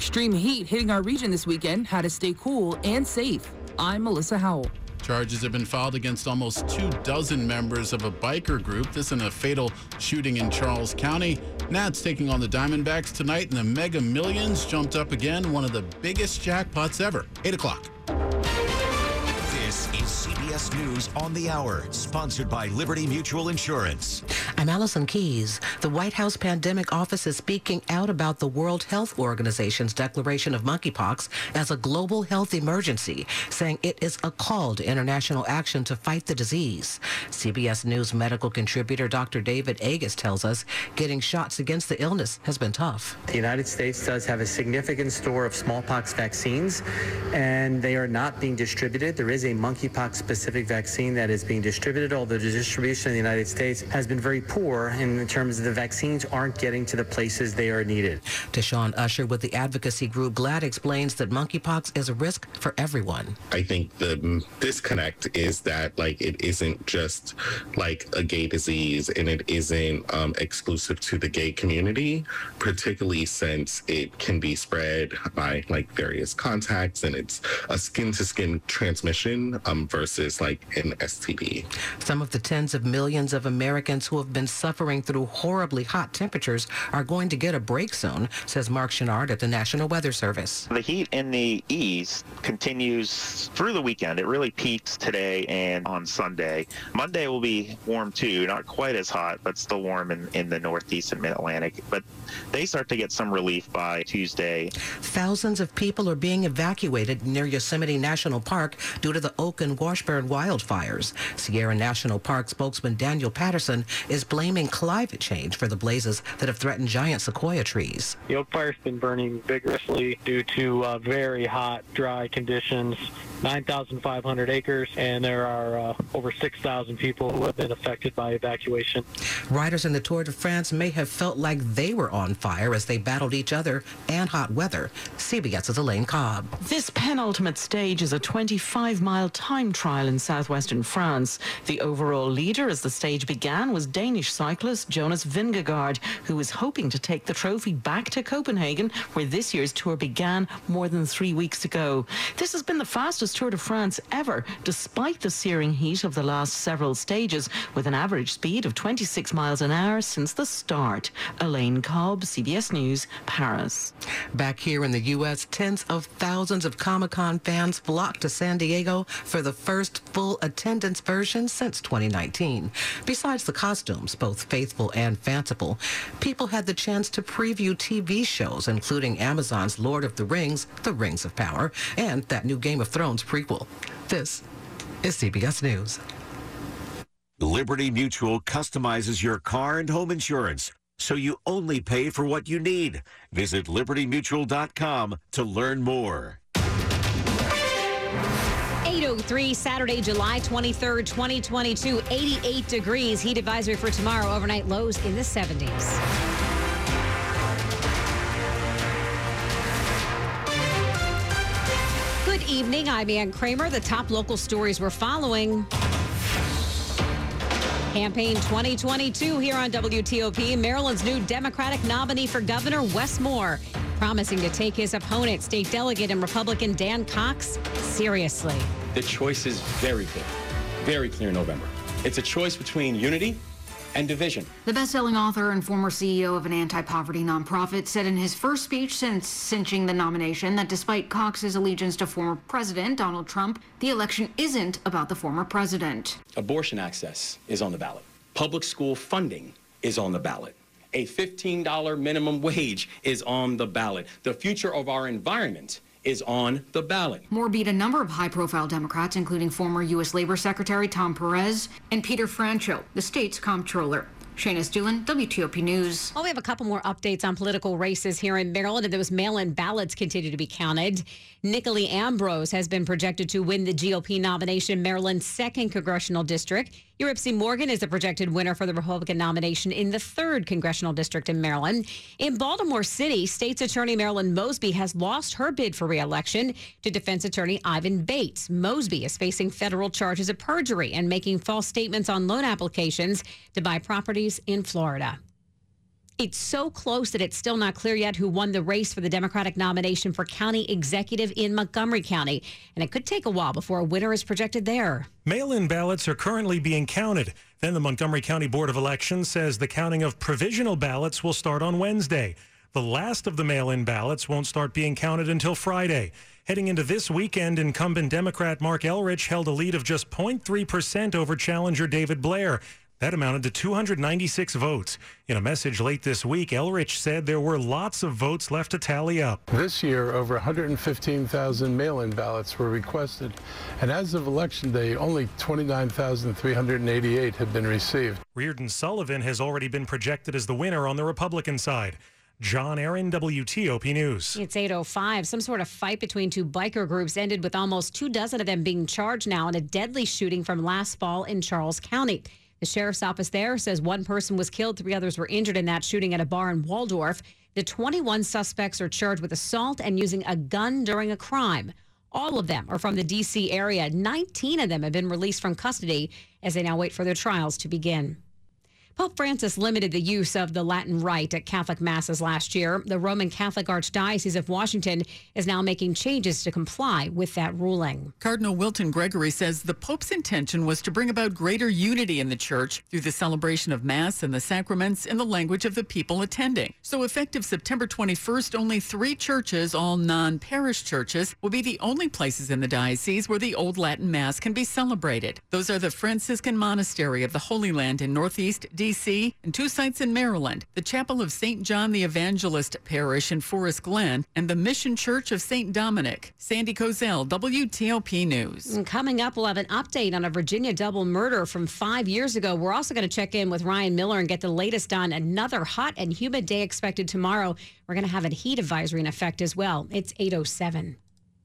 Extreme heat hitting our region this weekend. How to stay cool and safe. I'm Melissa Howell. Charges have been filed against almost two dozen members of a biker group. This in a fatal shooting in Charles County. Nats taking on the Diamondbacks tonight, and the Mega Millions jumped up again, one of the biggest jackpots ever. 8 o'clock. This is CBS News on the Hour, sponsored by Liberty Mutual Insurance. I'm Allison Keyes. The White House Pandemic Office is speaking out about the World Health Organization's declaration of monkeypox as a global health emergency, saying it is a call to international action to fight the disease. CBS News medical contributor Dr. David Agus tells us getting shots against the illness has been tough. The United States does have a significant store of smallpox vaccines, and they are not being distributed. There is a monkeypox specific vaccine that is being distributed, although the distribution in the United States has been very poor in terms of the vaccines aren't getting to the places they are needed. DaShawn Usher with the advocacy group GLAAD explains that monkeypox is a risk for everyone. I think the disconnect is that like it isn't just like a gay disease and it isn't um, exclusive to the gay community, particularly since it can be spread by like various contacts and it's a skin to skin transmission um, versus like an STD. Some of the tens of millions of Americans who have been suffering through horribly hot temperatures are going to get a break soon, says Mark Chenard at the National Weather Service. The heat in the east continues through the weekend. It really peaks today and on Sunday. Monday will be warm too, not quite as hot, but still warm in, in the northeast and mid Atlantic. But they start to get some relief by Tuesday. Thousands of people are being evacuated near Yosemite National Park due to the oak and washburn wildfires. Sierra National Park spokesman Daniel Patterson is blaming climate change for the blazes that have threatened giant sequoia trees. The oak fire's been burning vigorously due to uh, very hot, dry conditions. 9,500 acres, and there are uh, over 6,000 people who have been affected by evacuation. Riders in the Tour de France may have felt like they were on fire as they battled each other and hot weather. CBS's Elaine Cobb. This penultimate stage is a 25 mile time trial in southwestern France. The overall leader as the stage began was Danish cyclist Jonas Vingegaard, who was hoping to take the trophy back to Copenhagen, where this year's tour began more than three weeks ago. This has been the fastest Tour de France ever, despite the searing heat of the last several stages, with an average speed of 26 miles an hour since the start. Elaine Cobb, CBS News, Paris. Back here in the U.S., tens of thousands of Comic Con fans flocked to San Diego for the first full attendance version since 2019. Besides the costumes, both faithful and fanciful, people had the chance to preview TV shows, including Amazon's Lord of the Rings, The Rings of Power, and that new Game of Thrones prequel. This is CBS News. Liberty Mutual customizes your car and home insurance so you only pay for what you need. Visit libertymutual.com to learn more. 803 Saturday, July 23rd, 2022, 88 degrees. Heat advisory for tomorrow. Overnight lows in the 70s. Good evening. I'm Ann Kramer. The top local stories we're following. Campaign 2022 here on WTOP. Maryland's new Democratic nominee for governor, Wes Moore, promising to take his opponent, state delegate and Republican Dan Cox, seriously. The choice is very clear, very clear in November. It's a choice between unity and division. The best-selling author and former CEO of an anti-poverty nonprofit said in his first speech since cinching the nomination that despite Cox's allegiance to former President Donald Trump, the election isn't about the former president. Abortion access is on the ballot. Public school funding is on the ballot. A $15 minimum wage is on the ballot. The future of our environment is on the ballot. Moore beat a number of high-profile Democrats, including former U.S. Labor Secretary Tom Perez and Peter Franchot, the state's comptroller. Shayna Stulin, WTOP News. Well, we have a couple more updates on political races here in Maryland, and those mail-in ballots continue to be counted. Nicolee Ambrose has been projected to win the GOP nomination in Maryland's second congressional district. Yuripzy Morgan is the projected winner for the Republican nomination in the third congressional district in Maryland. In Baltimore City, State's Attorney Marilyn Mosby has lost her bid for reelection to defense attorney Ivan Bates. Mosby is facing federal charges of perjury and making false statements on loan applications to buy properties in Florida. It's so close that it's still not clear yet who won the race for the Democratic nomination for county executive in Montgomery County. And it could take a while before a winner is projected there. Mail in ballots are currently being counted. Then the Montgomery County Board of Elections says the counting of provisional ballots will start on Wednesday. The last of the mail in ballots won't start being counted until Friday. Heading into this weekend, incumbent Democrat Marc Elrich held a lead of just 0.3% over challenger David Blair. That amounted to 296 votes. In a message late this week, Elrich said there were lots of votes left to tally up. This year, over 115,000 mail-in ballots were requested, and as of Election Day, only 29,388 have been received. Reardon Sullivan has already been projected as the winner on the Republican side. John Aaron, WTOP News. It's 8.05. Some sort of fight between two biker groups ended with almost two dozen of them being charged now in a deadly shooting from last fall in Charles County. The sheriff's office there says one person was killed, three others were injured in that shooting at a bar in Waldorf. The 21 suspects are charged with assault and using a gun during a crime. All of them are from the D.C. area. 19 of them have been released from custody as they now wait for their trials to begin. Pope Francis limited the use of the Latin Rite at Catholic masses last year. The Roman Catholic Archdiocese of Washington is now making changes to comply with that ruling. Cardinal Wilton Gregory says the Pope's intention was to bring about greater unity in the church through the celebration of Mass and the sacraments in the language of the people attending. So, effective September 21st, only three churches, all non parish churches, will be the only places in the diocese where the Old Latin Mass can be celebrated. Those are the Franciscan Monastery of the Holy Land in Northeast D.C., and two sites in Maryland the Chapel of St. John the Evangelist Parish in Forest Glen and the Mission Church of St. Dominic. Sandy Kozel, WTOP News. And coming up, we'll have an update on a Virginia double murder from five years ago. We're also going to check in with Ryan Miller and get the latest on another hot and humid day expected tomorrow. We're going to have a heat advisory in effect as well. It's 807.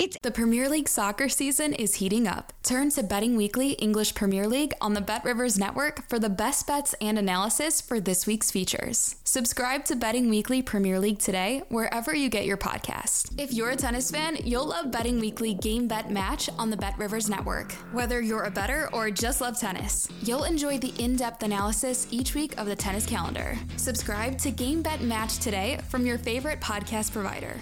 It's the Premier League soccer season is heating up. Turn to Betting Weekly English Premier League on the Bet Rivers Network for the best bets and analysis for this week's features. Subscribe to Betting Weekly Premier League today wherever you get your podcast. If you're a tennis fan, you'll love Betting Weekly Game Bet Match on the Bet Rivers Network. Whether you're a better or just love tennis, you'll enjoy the in-depth analysis each week of the tennis calendar. Subscribe to Game Bet Match today from your favorite podcast provider.